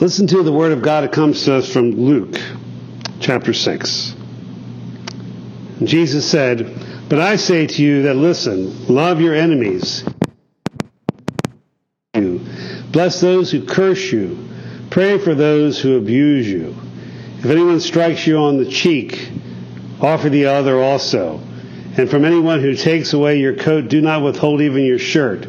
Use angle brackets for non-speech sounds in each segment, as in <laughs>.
Listen to the word of God It comes to us from Luke chapter 6. Jesus said, But I say to you that listen, love your enemies. Bless those who curse you. Pray for those who abuse you. If anyone strikes you on the cheek, offer the other also. And from anyone who takes away your coat, do not withhold even your shirt.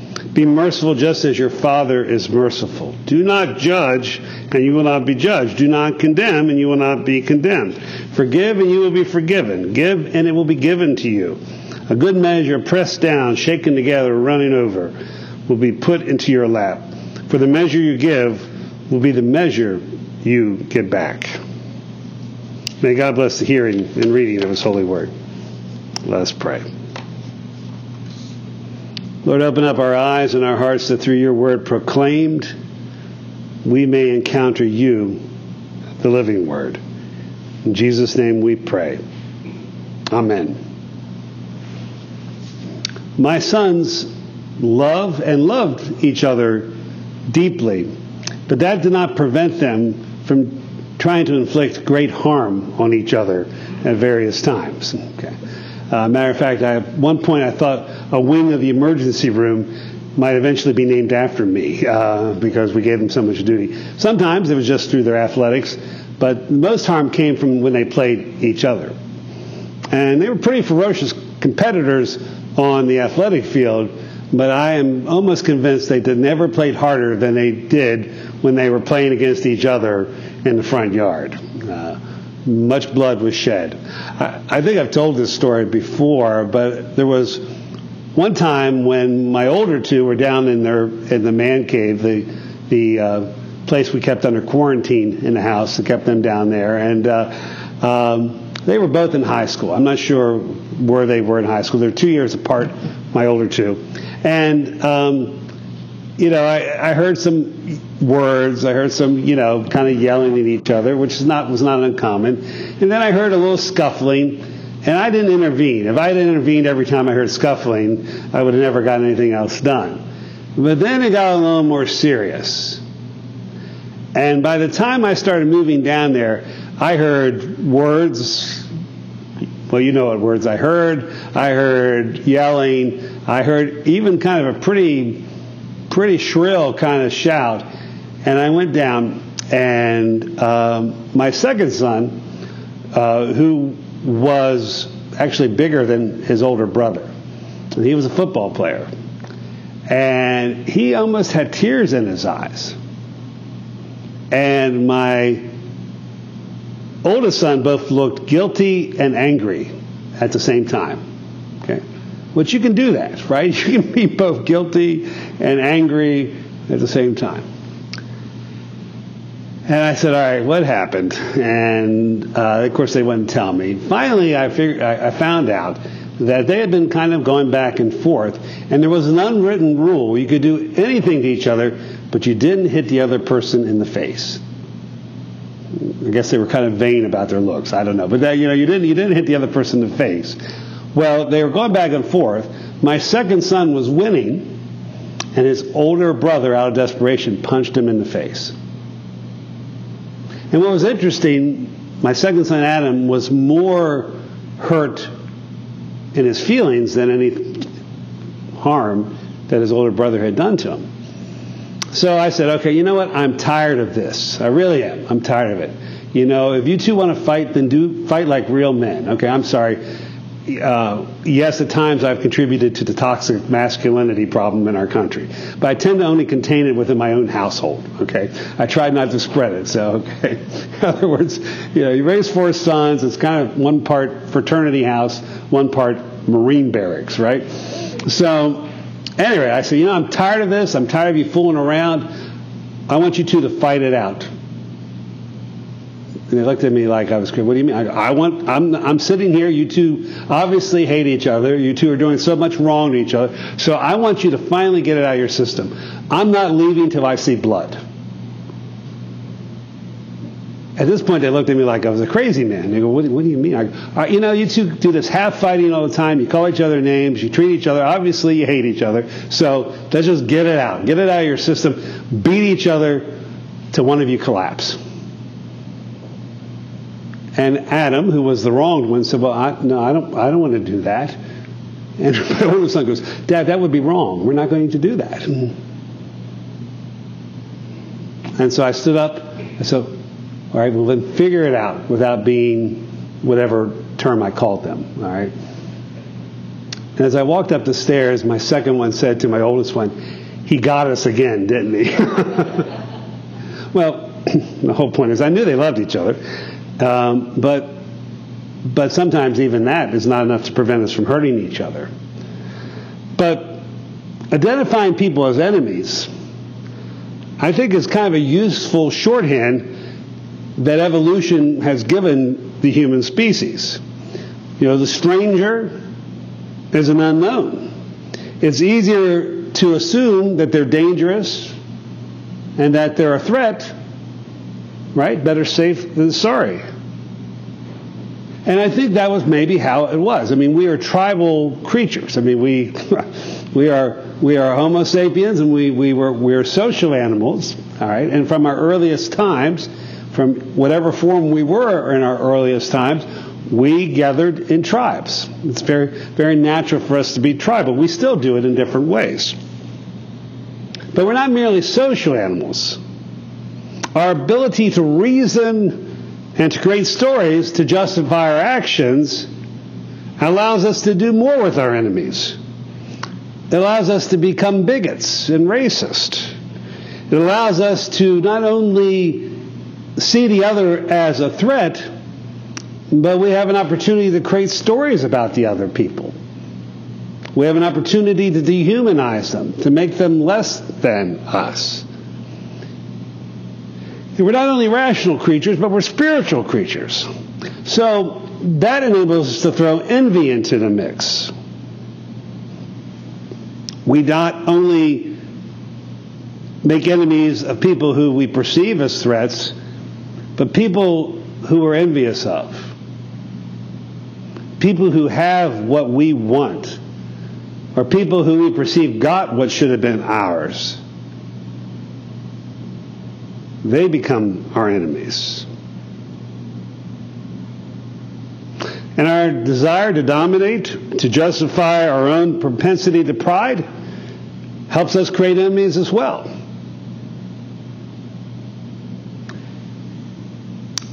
Be merciful just as your Father is merciful. Do not judge, and you will not be judged. Do not condemn, and you will not be condemned. Forgive, and you will be forgiven. Give, and it will be given to you. A good measure, pressed down, shaken together, running over, will be put into your lap. For the measure you give will be the measure you get back. May God bless the hearing and reading of His holy word. Let us pray. Lord, open up our eyes and our hearts that through your word proclaimed, we may encounter you, the living word. In Jesus' name we pray. Amen. My sons love and loved each other deeply, but that did not prevent them from trying to inflict great harm on each other at various times. Okay. Uh, matter of fact, I, at one point I thought a wing of the emergency room might eventually be named after me uh, because we gave them so much duty. Sometimes it was just through their athletics, but most harm came from when they played each other. And they were pretty ferocious competitors on the athletic field, but I am almost convinced they did never played harder than they did when they were playing against each other in the front yard. Uh, much blood was shed. I, I, think I've told this story before, but there was one time when my older two were down in their in the man cave, the the uh, place we kept under quarantine in the house, and kept them down there, and uh, um, they were both in high school. I'm not sure where they were in high school. They're two years apart, my older two, and. Um, you know, I, I heard some words. I heard some, you know, kind of yelling at each other, which is not was not uncommon. And then I heard a little scuffling, and I didn't intervene. If I had intervened every time I heard scuffling, I would have never gotten anything else done. But then it got a little more serious. And by the time I started moving down there, I heard words. Well, you know what words I heard. I heard yelling. I heard even kind of a pretty, pretty shrill kind of shout. And I went down, and um, my second son, uh, who was actually bigger than his older brother, he was a football player, and he almost had tears in his eyes. And my oldest son both looked guilty and angry at the same time. Which you can do that, right? <laughs> You can be both guilty and angry at the same time. And I said, "All right, what happened?" And uh, of course, they wouldn't tell me. Finally, I figured I found out that they had been kind of going back and forth, and there was an unwritten rule: you could do anything to each other, but you didn't hit the other person in the face. I guess they were kind of vain about their looks. I don't know, but that, you know, you didn't you didn't hit the other person in the face. Well, they were going back and forth. My second son was winning, and his older brother, out of desperation, punched him in the face. And what was interesting, my second son Adam was more hurt in his feelings than any harm that his older brother had done to him. So I said, okay, you know what? I'm tired of this. I really am. I'm tired of it. You know, if you two want to fight, then do fight like real men. Okay, I'm sorry. Uh, yes, at times I've contributed to the toxic masculinity problem in our country, but I tend to only contain it within my own household. Okay, I try not to spread it. So, okay, <laughs> in other words, you know, you raise four sons. It's kind of one part fraternity house, one part Marine barracks, right? So, anyway, I said, you know, I'm tired of this. I'm tired of you fooling around. I want you two to fight it out. And they looked at me like I was crazy. What do you mean? I, I, want. I'm. I'm sitting here. You two obviously hate each other. You two are doing so much wrong to each other. So I want you to finally get it out of your system. I'm not leaving till I see blood. At this point, they looked at me like I was a crazy man. They go, "What, what do you mean?" I, you know, you two do this half fighting all the time. You call each other names. You treat each other. Obviously, you hate each other. So let's just get it out. Get it out of your system. Beat each other till one of you collapse. And Adam, who was the wronged one, said, "Well, I, no, I don't. I don't want to do that." And <laughs> my oldest son goes, "Dad, that would be wrong. We're not going to do that." And so I stood up. I said, "All right, well then figure it out without being whatever term I called them." All right. And as I walked up the stairs, my second one said to my oldest one, "He got us again, didn't he?" <laughs> well, <clears throat> the whole point is I knew they loved each other. Um, but, but sometimes even that is not enough to prevent us from hurting each other. But identifying people as enemies, I think is kind of a useful shorthand that evolution has given the human species. You know, the stranger is an unknown. It's easier to assume that they're dangerous and that they're a threat, right? Better safe than sorry. And I think that was maybe how it was. I mean, we are tribal creatures. I mean, we <laughs> we are we are Homo sapiens, and we we were we are social animals. All right, and from our earliest times, from whatever form we were in our earliest times, we gathered in tribes. It's very very natural for us to be tribal. We still do it in different ways. But we're not merely social animals. Our ability to reason and to create stories to justify our actions allows us to do more with our enemies. It allows us to become bigots and racist. It allows us to not only see the other as a threat, but we have an opportunity to create stories about the other people. We have an opportunity to dehumanize them, to make them less than us. We're not only rational creatures, but we're spiritual creatures. So that enables us to throw envy into the mix. We not only make enemies of people who we perceive as threats, but people who we're envious of. People who have what we want, or people who we perceive got what should have been ours they become our enemies. And our desire to dominate, to justify our own propensity to pride, helps us create enemies as well.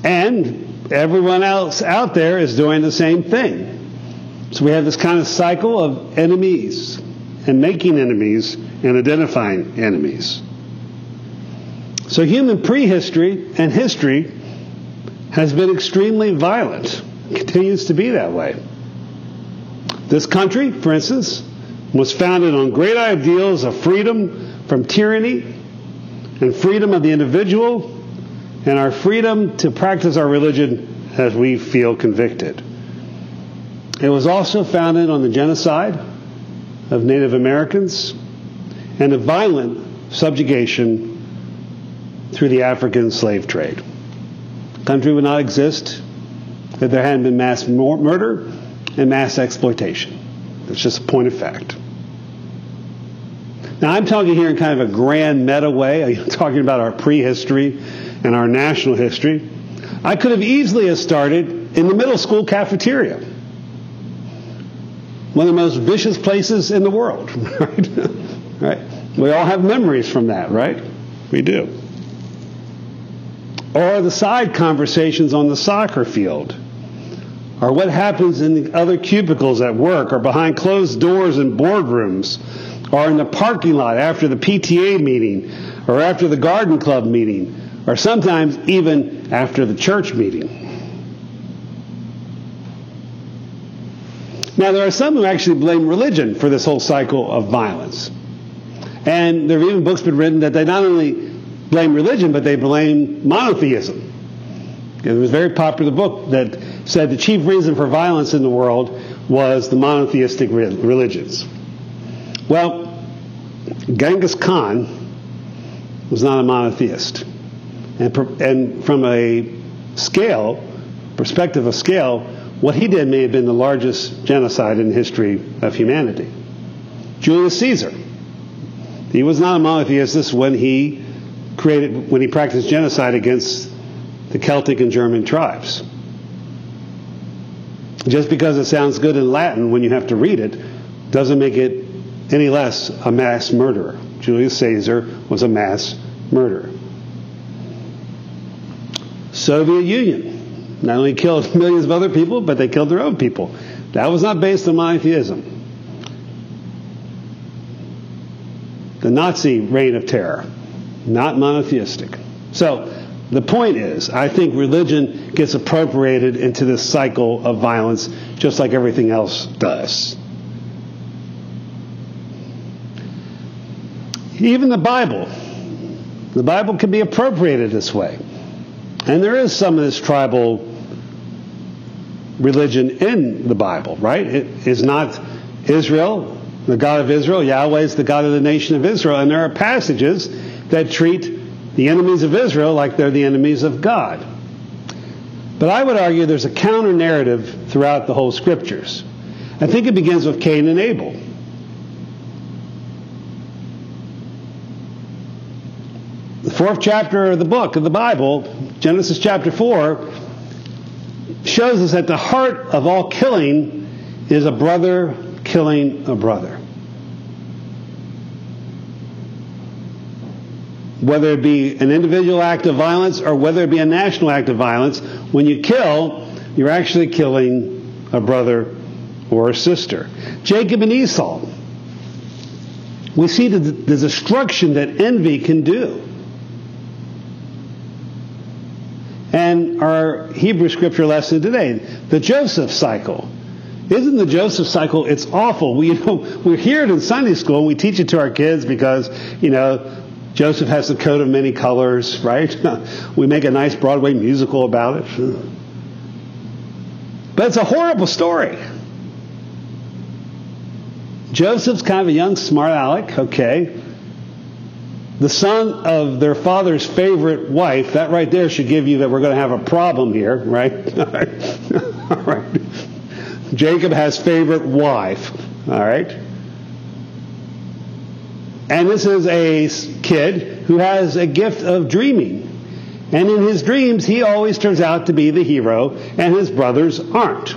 And everyone else out there is doing the same thing. So we have this kind of cycle of enemies and making enemies and identifying enemies. So human prehistory and history has been extremely violent. Continues to be that way. This country, for instance, was founded on great ideals of freedom from tyranny and freedom of the individual and our freedom to practice our religion as we feel convicted. It was also founded on the genocide of Native Americans and the violent subjugation through the African slave trade. The country would not exist if there hadn't been mass murder and mass exploitation. That's just a point of fact. Now, I'm talking here in kind of a grand meta way. I'm <laughs> talking about our prehistory and our national history. I could have easily have started in the middle school cafeteria. One of the most vicious places in the world, <laughs> right? <laughs> right? We all have memories from that, right? We do or the side conversations on the soccer field, or what happens in the other cubicles at work or behind closed doors in boardrooms or in the parking lot after the PTA meeting or after the garden club meeting or sometimes even after the church meeting. Now, there are some who actually blame religion for this whole cycle of violence. And there have even books been written that they not only blame religion, but they blame monotheism. It was a very popular book that said the chief reason for violence in the world was the monotheistic religions. Well, Genghis Khan was not a monotheist. And, and from a scale, perspective of scale, what he did may have been the largest genocide in the history of humanity. Julius Caesar. He was not a monotheist when he created when he practiced genocide against the Celtic and German tribes. Just because it sounds good in Latin when you have to read it doesn't make it any less a mass murderer. Julius Caesar was a mass murderer. Soviet Union not only killed <laughs> millions of other people, but they killed their own people. That was not based on monotheism. The Nazi reign of terror, not monotheistic. So, the point is, I think religion gets appropriated into this cycle of violence just like everything else does. Even the Bible. The Bible can be appropriated this way. And there is some of this tribal religion in the Bible, right? It is not Israel, the God of Israel. Yahweh is the God of the nation of Israel. And there are passages that treat the enemies of Israel like they're the enemies of God. But I would argue there's a counter narrative throughout the whole scriptures. I think it begins with Cain and Abel. The fourth chapter of the book of the Bible, Genesis chapter 4, shows us that the heart of all killing is a brother killing a brother. Whether it be an individual act of violence or whether it be a national act of violence, when you kill, you're actually killing a brother or a sister. Jacob and Esau. We see the, the destruction that envy can do. And our Hebrew scripture lesson today, the Joseph cycle. Isn't the Joseph cycle? It's awful. We, you <laughs> know, we hear it in Sunday school and we teach it to our kids because, you know, Joseph has the coat of many colors, right? <laughs> we make a nice Broadway musical about it. But it's a horrible story. Joseph's kind of a young, smart aleck, okay. The son of their father's favorite wife, that right there should give you that we're going to have a problem here, right? All right. <laughs> All right. Jacob has favorite wife, all right? And this is a kid who has a gift of dreaming. And in his dreams, he always turns out to be the hero, and his brothers aren't.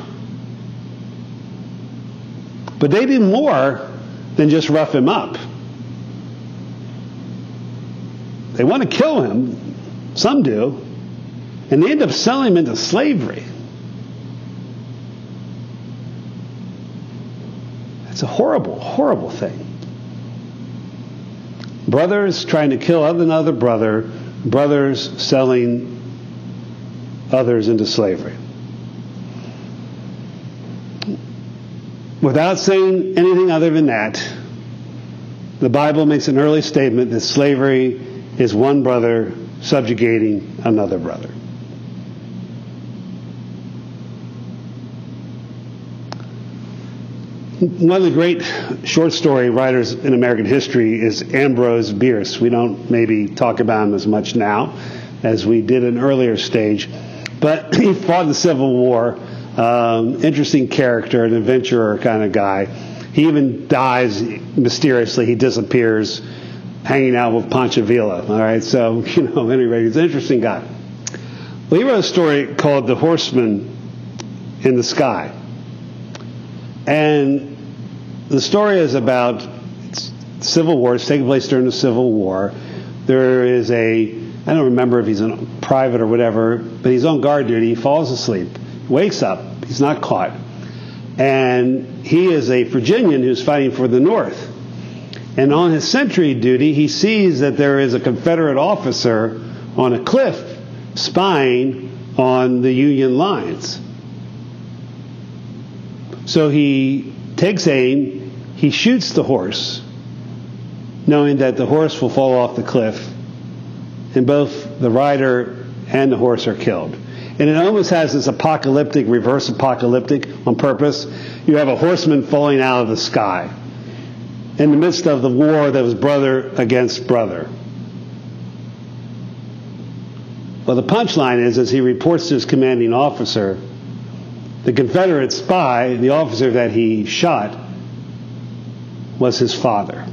But they do more than just rough him up. They want to kill him, some do, and they end up selling him into slavery. It's a horrible, horrible thing brothers trying to kill another brother, brothers selling others into slavery. Without saying anything other than that, the Bible makes an early statement that slavery is one brother subjugating another brother. One of the great short story writers in American history is Ambrose Bierce. We don't maybe talk about him as much now as we did in earlier stage, but <clears throat> he fought in the Civil War. Um, interesting character, an adventurer kind of guy. He even dies mysteriously. He disappears, hanging out with Pancho Villa. All right, so <laughs> you know, anyway, he's an interesting guy. Well, he wrote a story called "The Horseman in the Sky," and the story is about civil war. It's taking place during the Civil War. There is a I don't remember if he's a private or whatever, but he's on guard duty. He falls asleep. wakes up. He's not caught. And he is a Virginian who's fighting for the North. And on his sentry duty, he sees that there is a Confederate officer on a cliff spying on the Union lines. So he takes aim, he shoots the horse, knowing that the horse will fall off the cliff, and both the rider and the horse are killed. And it almost has this apocalyptic, reverse apocalyptic on purpose. You have a horseman falling out of the sky in the midst of the war that was brother against brother. Well, the punchline is as he reports to his commanding officer, the Confederate spy, the officer that he shot, was his father.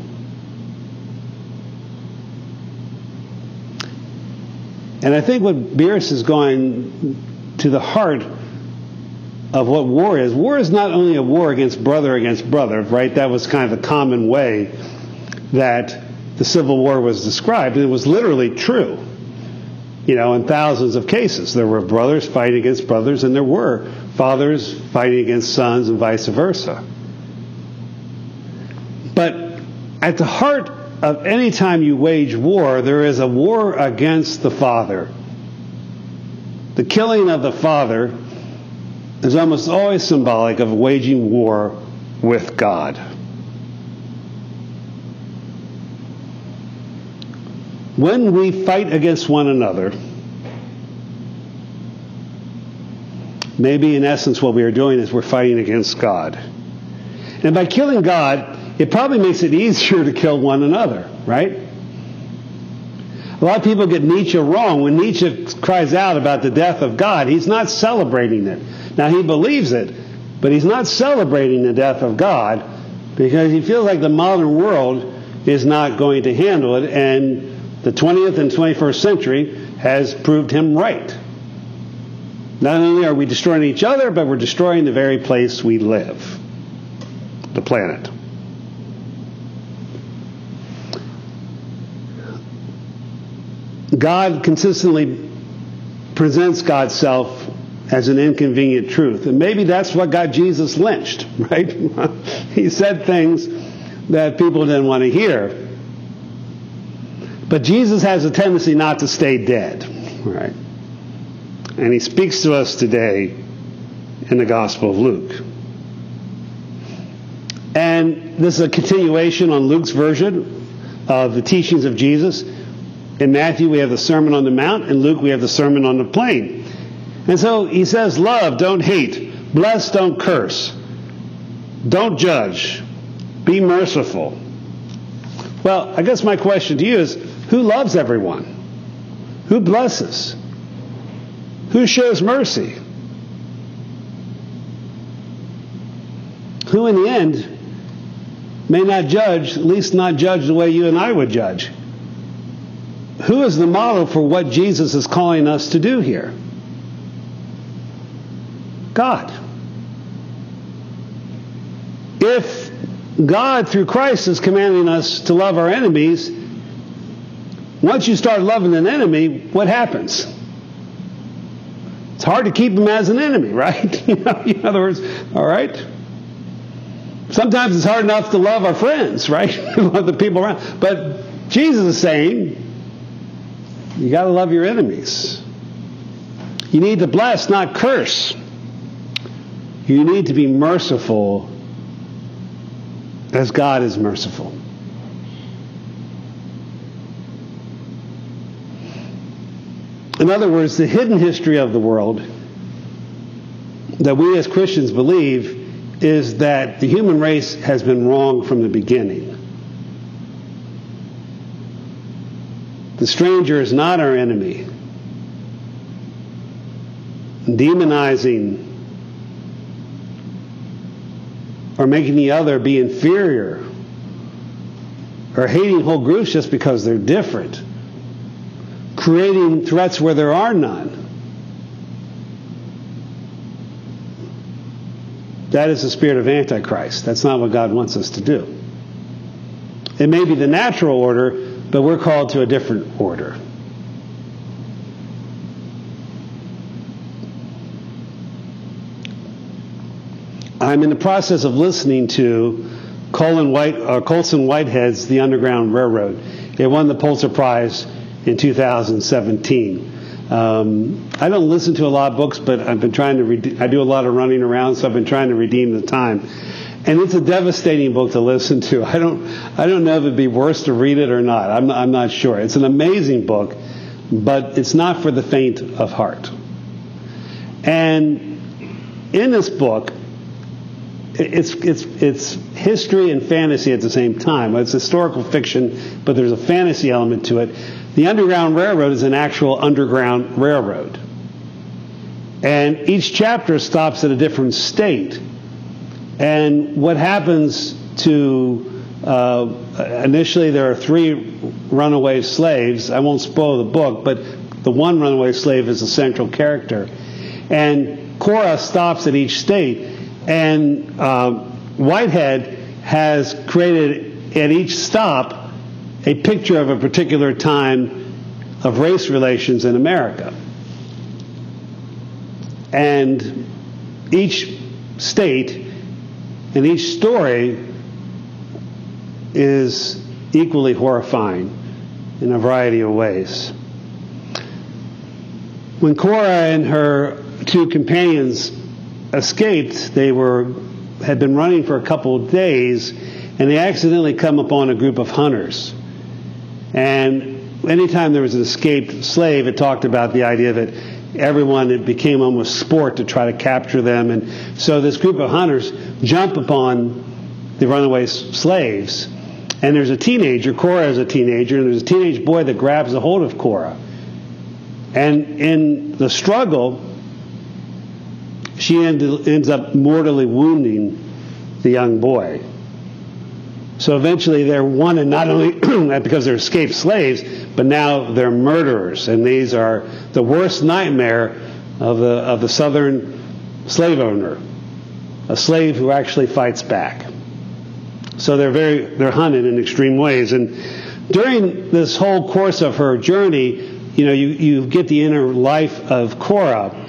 And I think what Bierce is going to the heart of what war is. War is not only a war against brother against brother, right? That was kind of the common way that the Civil War was described, and it was literally true. You know, in thousands of cases, there were brothers fighting against brothers, and there were fathers fighting against sons, and vice versa. But at the heart of any time you wage war, there is a war against the father. The killing of the father is almost always symbolic of waging war with God. When we fight against one another, maybe in essence what we are doing is we're fighting against God. And by killing God, it probably makes it easier to kill one another, right? A lot of people get Nietzsche wrong. When Nietzsche cries out about the death of God, he's not celebrating it. Now, he believes it, but he's not celebrating the death of God because he feels like the modern world is not going to handle it, and the 20th and 21st century has proved him right. Not only are we destroying each other, but we're destroying the very place we live the planet. God consistently presents God's self as an inconvenient truth. And maybe that's what got Jesus lynched, <laughs> right? <laughs> he said things that people didn't want to hear. But Jesus has a tendency not to stay dead, right? And he speaks to us today in the Gospel of Luke. And this is a continuation on Luke's version of the teachings of Jesus. In Matthew, we have the Sermon on the Mount. In Luke, we have the Sermon on the Plain. And so he says, Love, don't hate. Bless, don't curse. Don't judge. Be merciful. Well, I guess my question to you is who loves everyone? Who blesses? Who shows mercy? Who, in the end, may not judge, at least not judge the way you and I would judge? Who is the model for what Jesus is calling us to do here? God. If God, through Christ, is commanding us to love our enemies, once you start loving an enemy, what happens? Hard to keep him as an enemy, <laughs> right? you know, in other words, all right? Sometimes it's hard enough to love our friends, right? <laughs> love the people around. But Jesus is saying, you got to love your enemies. You need to bless, not curse. You need to be merciful as God is merciful. In other words, the hidden history of the world that we as Christians believe is that the human race has been wrong from the beginning. The stranger is not our enemy. Demonizing or making the other be inferior or hating whole groups just because they're different creating threats where there are none. That is the spirit of Antichrist. That's not what God wants us to do. It may be the natural order, but we're called to a different order. I'm in the process of listening to Colin White, uh, Colson Whitehead's The Underground Railroad. It won the Pulitzer Prize in 2017. Um, I don't listen to a lot of books, but I've been trying to. Rede- I do a lot of running around, so I've been trying to redeem the time. And it's a devastating book to listen to. I don't. I don't know if it'd be worse to read it or not. I'm. I'm not sure. It's an amazing book, but it's not for the faint of heart. And in this book, it's, it's, it's history and fantasy at the same time. It's historical fiction, but there's a fantasy element to it. The Underground Railroad is an actual underground railroad. And each chapter stops at a different state. And what happens to, uh, initially, there are three runaway slaves. I won't spoil the book, but the one runaway slave is a central character. And Cora stops at each state and uh, Whitehead has created at each stop a picture of a particular time of race relations in America. And each state and each story is equally horrifying in a variety of ways. When Cora and her two companions escaped, they were had been running for a couple of days, and they accidentally come upon a group of hunters. And anytime there was an escaped slave, it talked about the idea that everyone it became almost sport to try to capture them, and so this group of hunters jump upon the runaway slaves. And there's a teenager, Cora is a teenager, and there's a teenage boy that grabs a hold of Cora. And in the struggle, she end, ends up mortally wounding the young boy. So eventually they're wanted not only <clears throat> because they're escaped slaves, but now they're murderers. And these are the worst nightmare of the, of the southern slave owner, a slave who actually fights back. So they're very, they're hunted in extreme ways. And during this whole course of her journey, you know, you, you get the inner life of Cora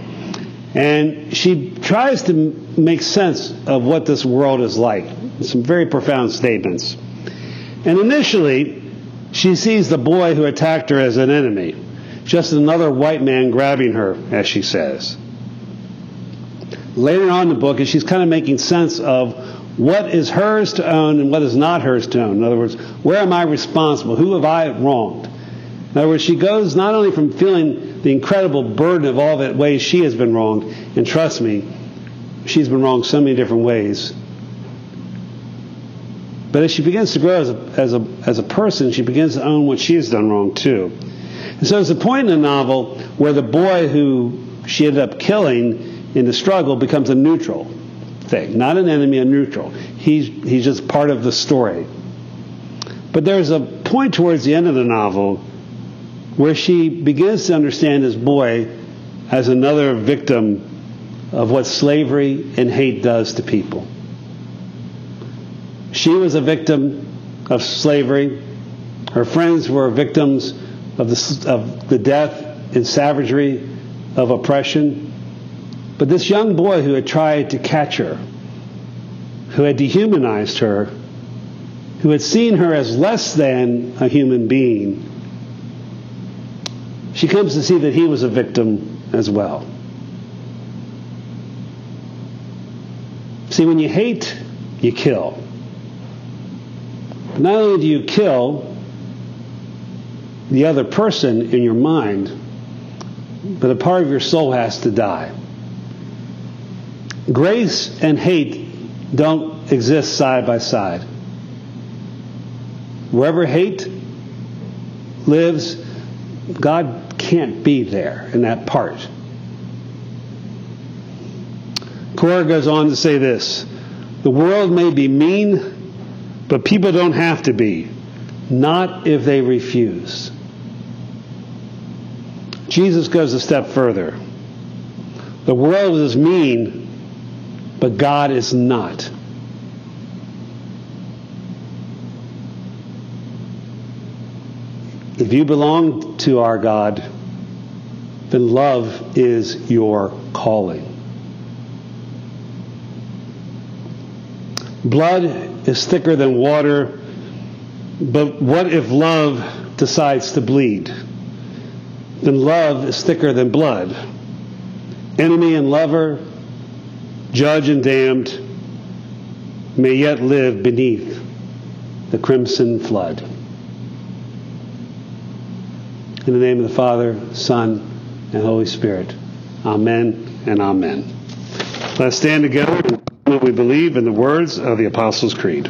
and she tries to make sense of what this world is like. Some very profound statements. And initially, she sees the boy who attacked her as an enemy, just another white man grabbing her, as she says. Later on in the book, she's kind of making sense of what is hers to own and what is not hers to own. In other words, where am I responsible? Who have I wronged? In other words, she goes not only from feeling the incredible burden of all the ways she has been wronged. And trust me, she's been wronged so many different ways. But as she begins to grow as a, as a, as a person, she begins to own what she has done wrong too. And so there's a point in the novel where the boy who she ended up killing in the struggle becomes a neutral thing, not an enemy, a neutral. He's, he's just part of the story. But there's a point towards the end of the novel where she begins to understand this boy as another victim of what slavery and hate does to people. She was a victim of slavery. Her friends were victims of the, of the death and savagery of oppression. But this young boy who had tried to catch her, who had dehumanized her, who had seen her as less than a human being, she comes to see that he was a victim as well. See, when you hate, you kill. Not only do you kill the other person in your mind, but a part of your soul has to die. Grace and hate don't exist side by side. Wherever hate lives, God can't be there in that part. Cora goes on to say this The world may be mean, but people don't have to be, not if they refuse. Jesus goes a step further. The world is mean, but God is not. If you belong to our God, then love is your calling. Blood is thicker than water, but what if love decides to bleed? Then love is thicker than blood. Enemy and lover, judge and damned, may yet live beneath the crimson flood. In the name of the Father, Son, and Holy Spirit. Amen and amen. Let's stand together and we believe in the words of the Apostles' Creed.